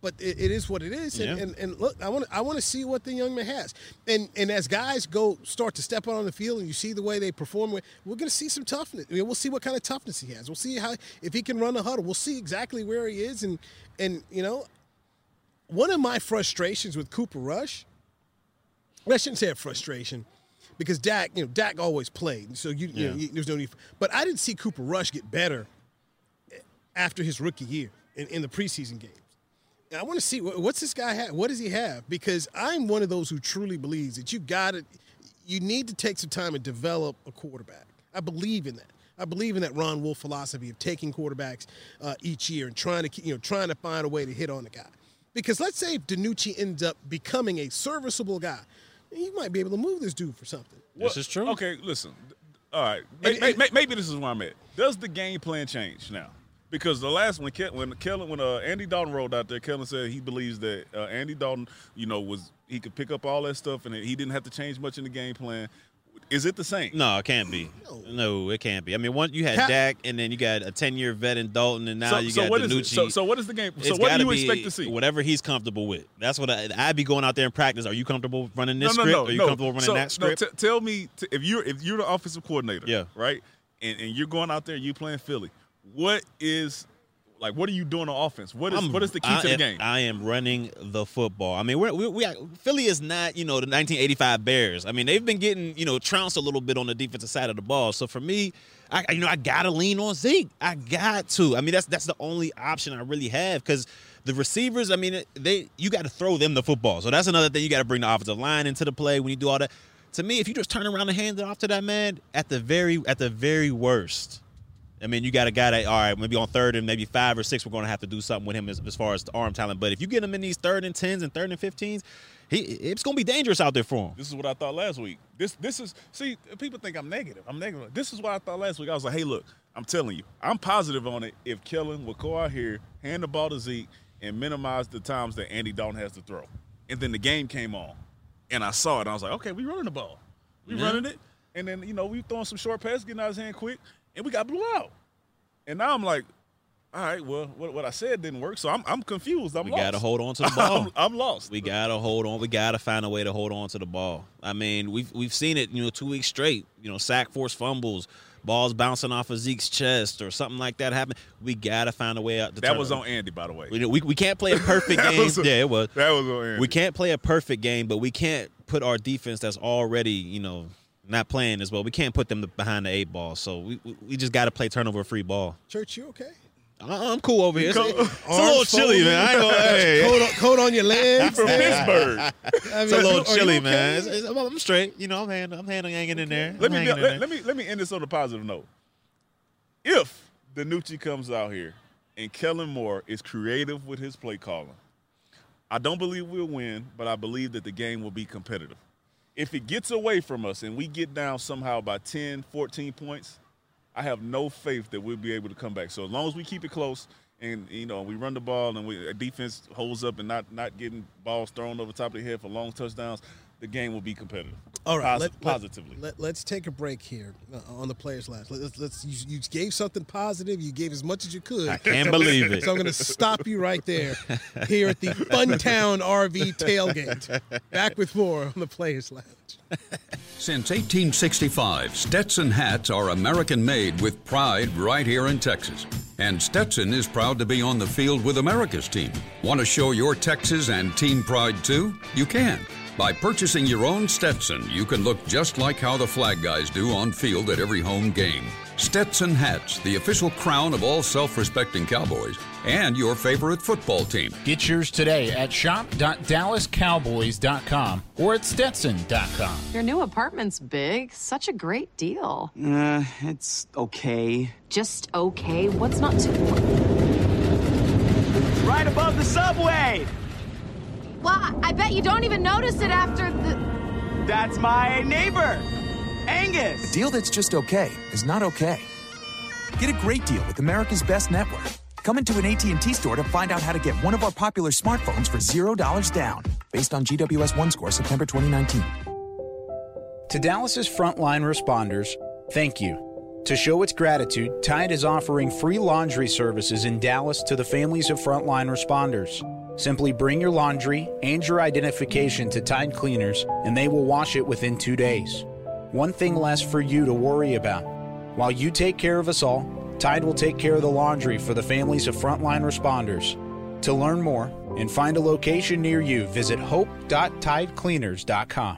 but it, it is what it is. And, Yeah. and, and look, I want to I want to see what the young man has. And and as guys go start to step out on the field, and you see the way they perform, we're going to see some toughness. I mean, we'll see what kind of toughness he has. We'll see how if he can run a huddle. We'll see exactly where he is. And and you know, one of my frustrations with Cooper Rush, I shouldn't say a frustration. Because Dak, you know, Dak always played, so you, you know, Yeah. you- there's no need. For, but I didn't see Cooper Rush get better after his rookie year in, in the preseason games. And I want to see what's this guy have. What does he have? Because I'm one of those who truly believes that you got to, you need to take some time and develop a quarterback. I believe in that. I believe in that Ron Wolf philosophy of taking quarterbacks uh, each year and trying to, you know, trying to find a way to hit on the guy. Because let's say if DiNucci ends up becoming a serviceable guy, you might be able to move this dude for something. This is true. Okay, listen. All right, may- And- and- may- maybe this is where I'm at. Does the game plan change now? Because the last when when Kellen when uh, Andy Dalton rolled out there, Kellen said he believes that uh, Andy Dalton, you know, was he could pick up all that stuff and he didn't have to change much in the game plan. Is it the same? No, it can't be. No, it can't be. I mean, one you had How- Dak, and then you got a ten-year vet in Dalton, and now so, you so got what is DiNucci. it? So, so what is the game? So It's what do you be expect to see? Whatever he's comfortable with. That's what I, I'd be going out there in practice. Are you comfortable running this no, script? no, no, Are you no. comfortable running so, that script? No, t- tell me t- if you're if you're the offensive coordinator, Yeah. right, and, and you're going out there, and you playing Philly. What is Like, what are you doing on offense? What is I'm- what is the key I to the game? I am running the football. I mean, we're, we, we Philly is not you know the 1985 Bears. I mean, they've been getting you know trounced a little bit on the defensive side of the ball. So for me, I you know I gotta lean on Zeke. I got to. I mean, that's that's the only option I really have because the receivers. I mean, they you got to throw them the football. So that's another thing. You got to bring the offensive line into the play when you do all that. To me, if you just turn around and hand it off to that man at the very at the very worst. I mean, you got a guy that, all right, maybe on third and maybe five or six, we're going to have to do something with him as, as far as the arm talent. But if you get him in these third and tens and third and fifteens, he it's going to be dangerous out there for him. This is what I thought last week. This this is see people think I'm negative. I'm negative. This is what I thought last week. I was like, hey, look, I'm telling you, I'm positive on it. If Kellen would go out here, hand the ball to Zeke, and minimize the times that Andy Dalton has to throw, and then the game came on, and I saw it. And I was like, okay, we running the ball, we Yeah. running it, and then you know we throwing some short passes, getting out his hand quick, and we got blew out. And now I'm like, all right, well, what, what I said didn't work, so I'm I'm confused. I'm We lost. got to hold on to the [LAUGHS] ball. I'm, I'm lost. We got to hold on. We got to find a way to hold on to the ball. I mean, we've we've seen it, you know, two weeks straight. You know, sack force fumbles, balls bouncing off of Zeke's chest or something like that happen. We got to find a way out. To that was it. on Andy, by the way. We, we, we can't play a [LAUGHS] perfect game. a- yeah, it was. That was on Andy. We can't play a perfect game, but we can't put our defense that's already, you know, not playing as well. We can't put them behind the eight ball. So we we- we just got to play turnover free ball. Church, you okay? I- I'm cool over here. It's, Come- it's a Arms little chilly, man. I ain't gonna, hey, [LAUGHS] Coat on, coat on your legs. from Pittsburgh. [LAUGHS] I it's a little chilly, okay? man. It's- it's- I'm straight. You know, I'm hand, I'm hand, hanging in there. Let I'm me be, let, there. let me let me end this on a positive note. If DiNucci comes out here and Kellen Moore is creative with his play calling, I don't believe we'll win, but I believe that the game will be competitive. If it gets away from us and we get down somehow by 10, 14 points, I have no faith that we'll be able to come back. So as long as we keep it close and you know we run the ball and we our defense holds up and not not getting balls thrown over the top of the head for long touchdowns, the game will be competitive. All right, Posi- let- let- positively. Let, us take a break here uh, on the players' last. Let's, let's you, you gave something positive. You gave as much as you could. I can't So- believe it. [LAUGHS] So I'm going to stop you right there, here at the Funtown RV tailgate. Back with more on the players' lounge. Since 1865, Stetson hats are American made with pride right here in Texas. And Stetson is proud to be on the field with America's team. Want to show your Texas and team pride too? You can. By purchasing your own Stetson, you can look just like how the flag guys do on field at every home game. Stetson hats, the official crown of all self respecting cowboys, and your favorite football team. Get yours today at shop.dallascowboys.com or at stetson.com. Your new apartment's big. Such a great deal. Uh, it's okay. Just okay. What's not to. Right above the subway! Well, I bet you don't even notice it after the. That's my neighbor, Angus. A deal that's just okay is not okay. Get a great deal with America's Best Network. Come into an AT&T store to find out how to get one of our popular smartphones for $0 down, based on GWS One score September 2019. To Dallas's frontline responders, thank you. To show its gratitude, Tide is offering free laundry services in Dallas to the families of frontline responders. Simply bring your laundry and your identification to Tide Cleaners, and they will wash it within two days. One thing less for you to worry about. While you take care of us all, Tide will take care of the laundry for the families of frontline responders. To learn more and find a location near you, visit hope.tidecleaners.com.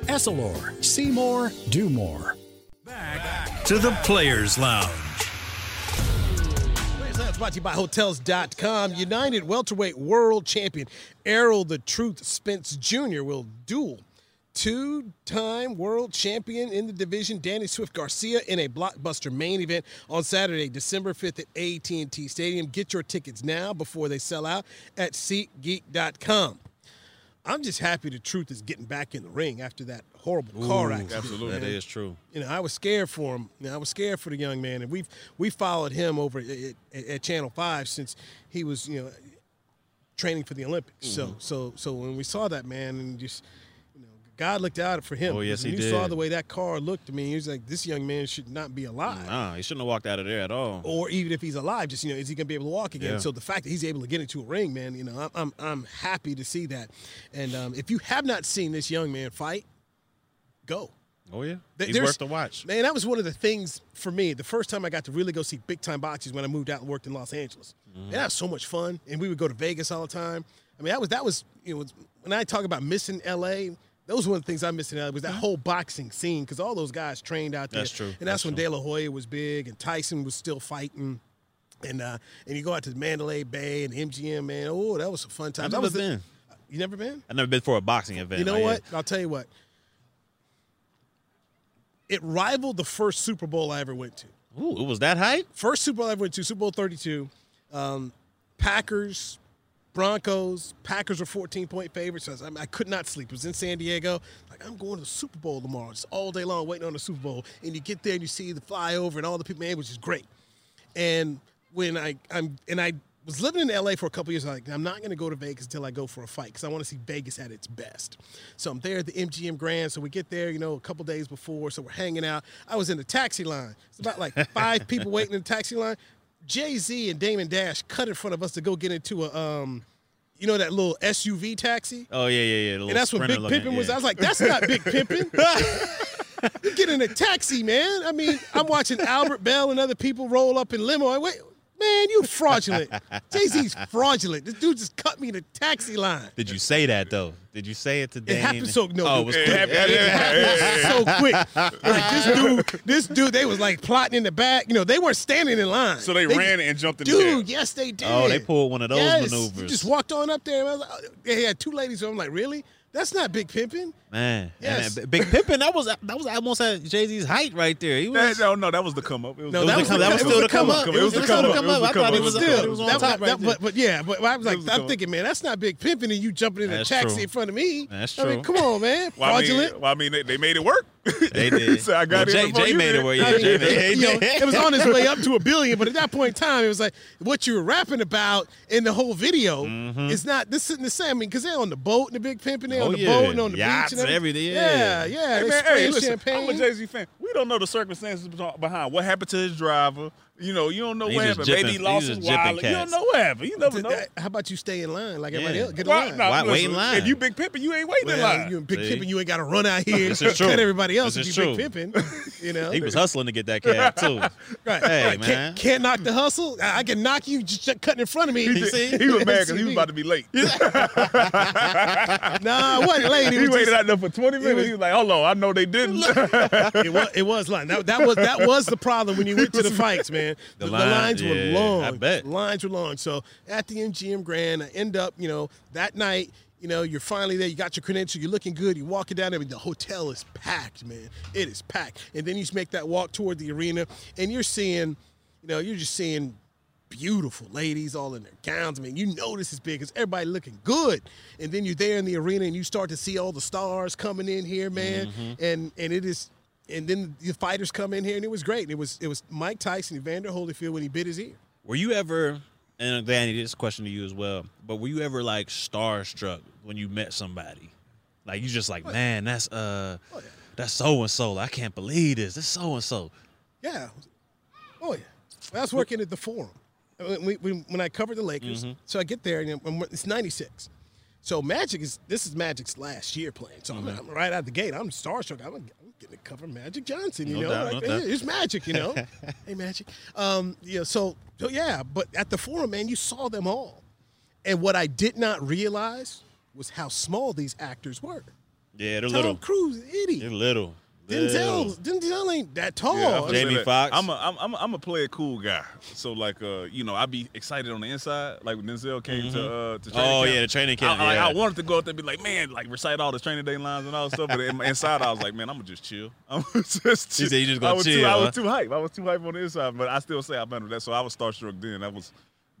Essilor, see more, do more. Back to the Players Lounge. Players Lounge brought to you by Hotels.com. United welterweight world champion Errol the Truth Spence Jr. will duel two-time world champion in the division Danny Swift Garcia in a blockbuster main event on Saturday, December 5th at AT&T Stadium. Get your tickets now before they sell out at SeatGeek.com. I'm just happy the truth is getting back in the ring after that horrible car accident. absolutely. That man. is true. You know, I was scared for him. You know, I was scared for the young man, and we've we followed him over at, at, at Channel Five since he was you know training for the Olympics. So Mm-hmm. so so when we saw that man and just God looked out for him. Oh, yes, when he you saw the way that car looked to me, he was like, this young man should not be alive. Nah, he shouldn't have walked out of there at all. Or even if he's alive, just you know, is he gonna be able to walk again? Yeah. So the fact that he's able to get into a ring, man, you know, I'm I'm, I'm happy to see that. And um, if you have not seen this young man fight, go. Oh yeah, he's there's- worth the watch. Man, that was one of the things for me. The first time I got to really go see big time boxing when I moved out and worked in Los Angeles. Mm-hmm. And that was so much fun. And we would go to Vegas all the time. I mean, that was that was you know when I talk about missing LA. Those were one of the things I missed in LA was that whole boxing scene because all those guys trained out there. That's true. And that's, That's when true. De La Hoya was big and Tyson was still fighting. And uh, and you go out to Mandalay Bay and MGM, man. Oh, that was a fun time. I've that never was the- been. You never been? I've never been for a boxing event. You know like, what? I'll tell you what. It rivaled the first Super Bowl I ever went to. Ooh, it was that hype? First Super Bowl I ever went to, Super Bowl 32. Um, Packers, Broncos. Packers were 14 point favorites. I, I could not sleep. It was in San Diego. Like, I'm going to the Super Bowl tomorrow. Just all day long waiting on the Super Bowl. And you get there and you see the flyover and all the people, man, which is great. And when I I'm and I was living in LA for a couple years, I'm like I'm not going to go to Vegas until I go for a fight because I want to see Vegas at its best. So I'm there at the MGM Grand. So we get there, you know, a couple days before. So we're hanging out. I was in the taxi line. It's about like five people waiting in the taxi line. Jay Z and Damon Dash cut in front of us to go get into a um, you know, that little SUV taxi. Oh yeah, yeah, yeah. And that's what Big Pimpin was. yeah. I was like, that's not Big Pimpin. you [LAUGHS] get in a taxi, man. I mean, I'm watching Albert Belle and other people roll up in limo. I wait, man, you fraudulent. Jay Z's fraudulent. This dude just cut me in the taxi line. Did you say that though? Did you say it to Dane? It happened so no. Oh, it dude, was it quick. happened, it happened so quick. Like this dude, this dude, they was like plotting in the back. You know, they weren't standing in line. So they ran and jumped in the Dude, cab. yes, they did. Oh, they pulled one of those Yes. maneuvers. You just walked on up there. And I was like, oh, they had two ladies. So I'm like, really? That's not Big Pimpin'. Man, Yes. and, Big Pimpin, that was that was almost at Jay Z's height right there. He was. That- no, no, that was the come up. It was, No, it that was, the- the, that was still the come up. It was the come up. It was the I thought come he up. was, It still, was he was on that, top that- right there. but, but yeah, but I was like, was I'm thinking, man, that's not Big Pimpin' and you jumping in a taxi true. in front of me. That's true. I mean, come on, man, Well, I mean, fraudulent. well, I mean, they, they made it work. [LAUGHS] They did. so I got Well, it. Jay, before Jay you made it work. Yeah, I mean, Jay made it. it was on its way up to a billion, but at that point in time, it was like what you were rapping about in the whole video is not this isn't the same. I mean, because they're on the boat and the big pimping, they're Mm-hmm. On the boat and on the Yachts beach and and everything, Yeah, yeah. yeah. Hey, man, hey, listen, champagne. I'm a Jay Z fan. We don't know the circumstances behind what happened to his driver. You know, you don't know He what just happened. Maybe he lost he his wallet. You don't know what happened. You never know. How about you stay in line like everybody Yeah. else? Get in Why- line. nah, Why- wait in line. If you big pimping, you ain't waiting in line. you Big See? Pimpin', you ain't got to run out here This and cut everybody else This if you true. Big Pimpin'. You know, He was hustling to get that cab [LAUGHS] too. right. Hey right. man, Can't, can't knock the hustle. I, I can knock you just cutting in front of me. He, See? he was mad because he was [LAUGHS] about to be late. [LAUGHS] Nah, I wasn't late. It he was waited just- out there for 20 minutes. was- he was like, hold on, I know they didn't. it was it was line. That, that was that was the problem when you went to the fights, man. The, The the line- lines were long. I bet. The lines were long. So at the MGM Grand, I end up, you know, that night. You know, you're finally there. You got your credential. You're looking good. You're walking down there. The hotel is packed, man. It is packed. And then you just make that walk toward the arena, and you're seeing, you know, you're just seeing beautiful ladies all in their gowns. I mean, you know this is big because everybody looking good. And then you're there in the arena and you start to see all the stars coming in here, man. Mm-hmm. And and it is and then the fighters come in here and it was great. And it was it was Mike Tyson, Evander Holyfield when he bit his ear. Were you ever, and Danny, this question to you as well, but were you ever like starstruck when you met somebody? Like you just like, man, that's uh, that's so and so. I can't believe this. This so and so. Yeah. Oh yeah. I was working at the Forum when, we- when, when I covered the Lakers. Mm-hmm. So I get there and it's '96. So Magic is this is Magic's last year playing. So I'm, I'm right out the gate. I'm starstruck. I'm getting to cover Magic Johnson. You No know, doubt, like, no hey, it's Magic. You know, [LAUGHS] hey Magic. Um, yeah. So so yeah. But at the Forum, man, you saw them all, and what I did not realize was how small these actors were. Yeah, they're Tom little. Cruise, itty. They're little. Denzel, Little. Denzel ain't that tall. Yeah, I'm Jamie that. Foxx. I'm a, I'm, I'm, a play it cool guy. So like, uh, you know, I'd be excited on the inside. Like when Denzel came to uh, to training Oh, camp. yeah, the training camp, I, yeah. I wanted to go up there and be like, man, like recite all the training day lines and all that stuff. But inside, I was like, man, I'm gonna just chill. [LAUGHS] I'm just. He said you just gonna I was Too, chill, I was too hype. I was too hype on the inside, but I still say I better that. So I was starstruck then. That was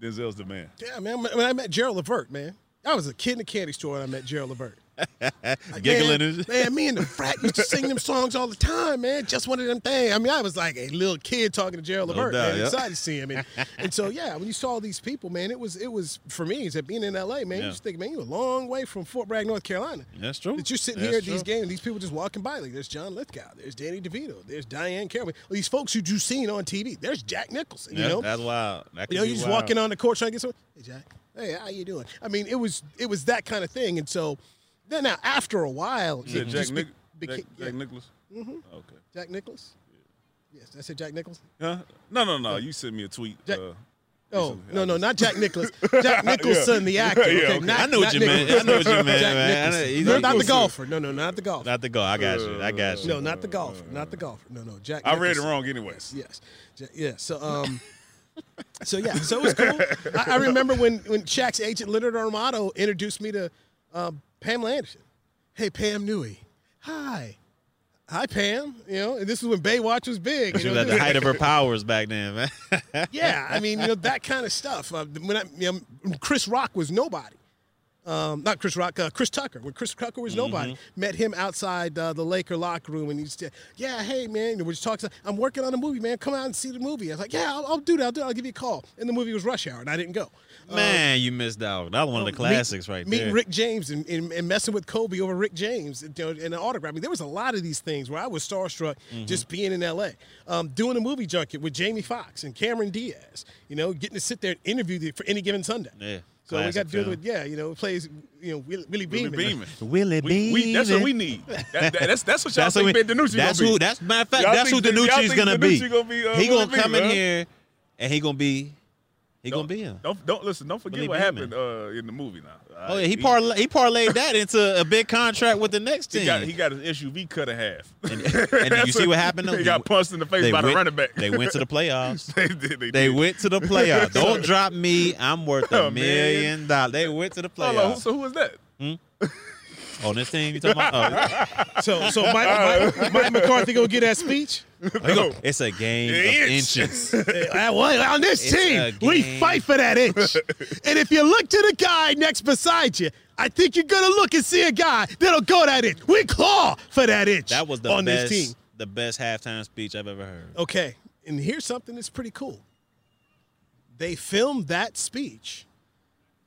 Denzel's the man. Yeah, man. When I met Gerald Levert, man, I was a kid in a candy store and I met Gerald Levert. [LAUGHS] Giggling man, man, me and the frat used to sing them [LAUGHS] songs all the time, man. Just one of them things. I mean, I was like a little kid talking to Gerald No Levert, doubt, man, yeah. excited to see him. And, [LAUGHS] and so, yeah, when you saw these people, man, it was it was for me. Is that being in L.A., man? Yeah. You just think, man, you're a long way from Fort Bragg, North Carolina. That's true. That you're sitting That's here at these games, these people just walking by. Like, there's John Lithgow, there's Danny DeVito, there's Diahann Carroll. These folks who you've seen on TV. There's Jack Nicholson. You Yeah, know, that's wild. That you know, be you just wild. walking on the court trying to get some. Hey, Jack. Hey, how you doing? I mean, it was it was that kind of thing. And so then now after a while, You said Jack, Nic- be- Jack, Jack yeah. Nicholas? Mhm. Okay. Jack Nicholas. Yes, I said Jack Nicholas. Huh? No, no, no. You sent me a tweet. Jack- uh, Oh no, no, not Jack Nicholas. [LAUGHS] Jack Nicholson, the actor. Yeah, okay, okay. not, I know what you meant. I know what you meant, man. Know- No, not the golfer. No, no, not the golfer. Not the go. I got you. I got you. No, not the golfer. Not the golfer. No, no, Jack. I read it wrong anyways. Yes. Ja- Yeah. So um so yeah, so it was cool. I, I remember when when Shaq's agent Leonard Armato introduced me to um, Pamela Anderson. Hey Pam Newey. Hi. Hi Pam. You know, and this is when Baywatch was big. She was know? at the height of her [LAUGHS] powers back then, man. yeah, I mean, you know, that kind of stuff. Uh, when I, you know, Chris Rock was nobody. Um, not Chris Rock, uh, Chris Tucker. When Chris Tucker was nobody, met him outside uh, the Laker locker room, and he said, "Yeah, hey man, we're just talking. I'm working on a movie, man. Come out and see the movie." I was like, "Yeah, I'll, I'll do that. I'll do. It. I'll give you a call." And the movie was Rush Hour, and I didn't go. Man, you missed out. That was one of the classics right Meeting there. Meeting Rick James and, and, and messing with Kobe over Rick James and an autograph. I mean, there was a lot of these things where I was starstruck Mm-hmm. just being in L.A. Um, doing a movie junket with Jamie Foxx and Cameron Diaz. You know, getting to sit there and interview them for any given Sunday. Yeah. So we got classic to do it with yeah, you know, plays you know Willie, Willie Willie Beamen. Beamen. [LAUGHS] Willie We, we, that's what we need. That, that- that's that's what y'all That's think what we- Ben DiNucci That's who. be. That's matter of fact. Y'all That's who y'all DiNucci's gonna be. DiNucci gonna be, uh, he gonna come Beamen, in huh? here, and he gonna be. He gonna be him. Don't don't listen. Don't forget Willie what happened uh, in the movie. Now. Oh yeah, he parlayed he parlayed that into a big contract with the next He team. got he got his SUV cut in half. and, [LAUGHS] and did you see what happened? though? He got punched in the face They by the went- running back. They went to the playoffs. [LAUGHS] they did. They, They did. went to the playoffs. [LAUGHS] Don't drop me. I'm worth A a million. million dollars. They went to the Hold on, playoffs. so who was that? On this team, you talking about? Oh, So so Mike, Mike, Mike McCarthy gonna get that speech. [LAUGHS] go, it's a game of Inch. inches. [LAUGHS] Uh, on this It's team, we fight for that inch. [LAUGHS] and if you look to the guy next beside you, I think you're gonna look and see a guy that'll go that inch. We claw for that inch. That was the on best, this team. the best halftime speech I've ever heard. Okay, and here's something that's pretty cool. They filmed that speech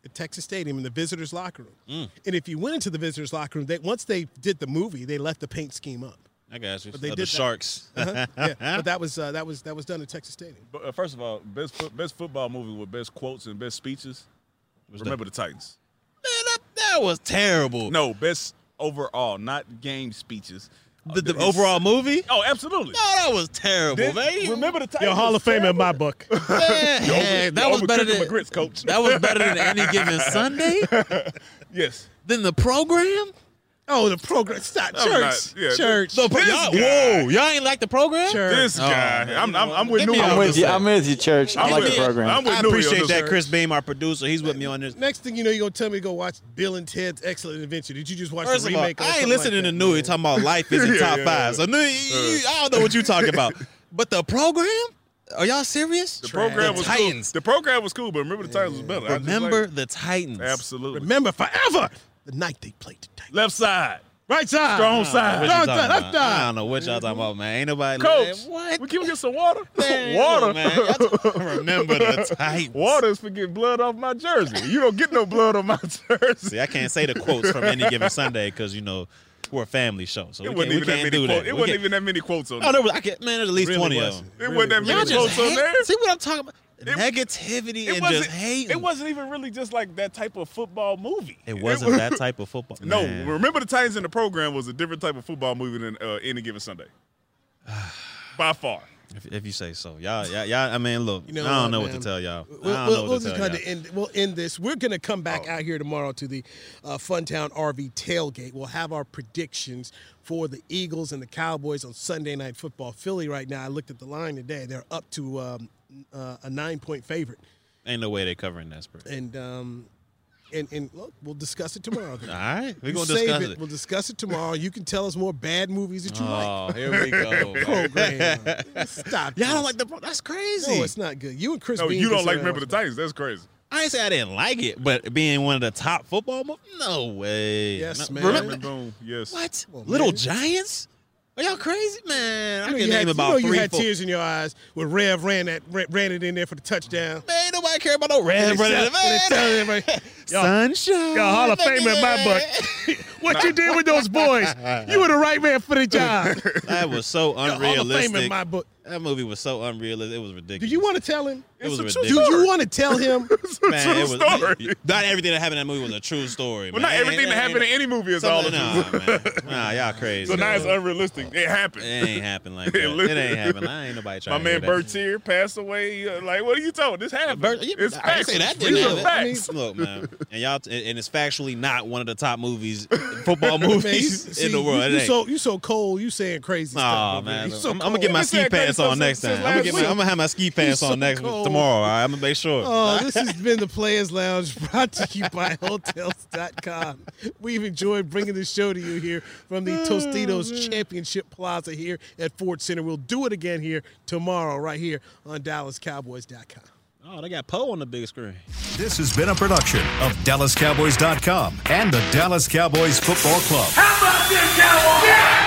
at Texas Stadium in the visitors' locker room. Mm. And if you went into the visitors' locker room, they, once they did the movie, they left the paint scheme up. I got you. But they Of did the. Sharks. Uh-huh. Yeah, [LAUGHS] but that was uh, that was that was done at Texas Stadium. But, uh, first of all, best foot, best football movie with best quotes and best speeches. Remember the Titans. Man, that, that was terrible. No, best overall, not game speeches. The, the overall movie? Oh, absolutely. No, that was terrible, Then- man. remember the Titans? You're Hall of Fame in my book. [LAUGHS] Man, Y'all that was was better than my grits, coach. That was better than any given Sunday. [LAUGHS] Yes. Than the program. Oh, the program. Stop. [LAUGHS] I'm Church. not- yeah, Church. The pro- This y'all, guy. whoa, y'all ain't like the program? Church. This Oh, guy. man, I'm, I'm, I'm with Let me Newey I'm with this you. I'm with you, church. I I'm like with the you. program. I'm with I Newey on appreciate this that, one. Chris Beam, our producer. He's with me on this. Next thing you know, you're gonna tell me to go watch Bill and Ted's Excellent Adventure. Did you just watch First the of all, remake? or I ain't something listening like to that? Newey talking about life is in Yeah, [LAUGHS] top yeah, five. So Newey, you- I don't know what you're talking about. [LAUGHS] But the program? Are y'all serious? The program the was Titans. cool. The program was cool, but remember the Titans was better. I just Remember like- the Titans. absolutely. Remember forever the night they played the Titans. Left side, Right side. strong What side. you Left side, left about? I don't know what y'all talking about, man. Ain't nobody Coach, what? we can we get some water? [LAUGHS] Man, [LAUGHS] water, man. Y'all [LAUGHS] Remember the Titans. Water is for getting blood off my jersey. You don't get no blood on my jersey. See, I can't say the quotes from any given Sunday because you know we're a family show, so It we wasn't can't, we even that can't many do quotes. that. It We wasn't can't- even that many quotes on Oh, there. there was, I get, man, there's at least Really twenty wasn't. of them. It Really wasn't that Y'all many just quotes on there. See what I'm talking about? Negativity It and wasn't. just hating. It wasn't even really just like that type of football movie. It wasn't was- that [LAUGHS] type of football. No, Man. remember the Titans in the program was a different type of football movie than uh, any given Sunday. [SIGHS] By far. If, if you say so, y'all, y'all, y'all I mean, look, You know I don't what, know what to tell y'all. We'll, I don't we'll, know we'll to just tell kind y'all. of end. We'll end this. We're gonna come back out here tomorrow to the uh, Funtown RV tailgate. We'll have our predictions for the Eagles and the Cowboys on Sunday Night Football. Philly right now. I looked at the line today. They're up to um, uh, a nine-point favorite, Ain't no way they're covering that spread. and um, and and look, we'll discuss it tomorrow. Then. [LAUGHS] All right, we're gonna save discuss it. it. We'll discuss it tomorrow. You can tell us more bad movies that you Oh, like. here we go. [LAUGHS] Program. [LAUGHS] Stop. Y'all don't like the. That's crazy. No, it's not good. You and Chris. No, Bean you don't like remember the Titans. That's crazy. I ain't say I didn't like it, but being one of the top football movies, no way. Yes, No- man. Remember Boom. Yes. what? Come on, Little man. Giants? Are y'all crazy, man? I You know can name had, about you know you three, had four. tears in your eyes when Rev ran that ran, ran it in there for the touchdown. Man, ain't nobody care about no red And they running. tell- and they tell [LAUGHS] everybody, "Y'all- Sunshine. Y'all Hall of Fame in my book. [LAUGHS] what you did with those boys, you were the right man for the job. [LAUGHS] That was so Y'all Hall of Fame unrealistic. in my book. That movie was so unrealistic. It was ridiculous. Do ridiculous. you want to tell him? It was a true ridiculous. Do you want to tell him? [LAUGHS] Man, it was story. not everything that happened in that movie was a true story. Well, man. not everything that happened in any movie is all Something- of nah, it. man. Nah, y'all crazy. So now it's unrealistic. It happened. It ain't happen like [LAUGHS] It that. It, literally- ain't happen. [LAUGHS] I ain't nobody My trying to man hear that. Bertier passed away. uh, Like, what are you talking? This happened. Bert, yeah, it's I didn't facts. say that These didn't are happen. facts. Look, man, and y'all, and it's factually not one of the top movies, football Man, movies see, in the world. You, you so you so cold. You saying crazy Aw, stuff. over man. there. I'm, I'm gonna get my ski pants on next time. I'm gonna, get my. I'm gonna have my ski pants on next cold. Tomorrow. All right? I'm gonna make sure. Oh, this has been the Players Lounge brought to you by [LAUGHS] Hotels.com. We've enjoyed bringing the show to you here from the ah, Tostitos Championship Plaza here at Ford Center. We'll do it again here tomorrow, right here on DallasCowboys.com. Oh, they got Poe on the big screen. This has been a production of DallasCowboys.com and the Dallas Cowboys Football Club. How about this, Cowboys?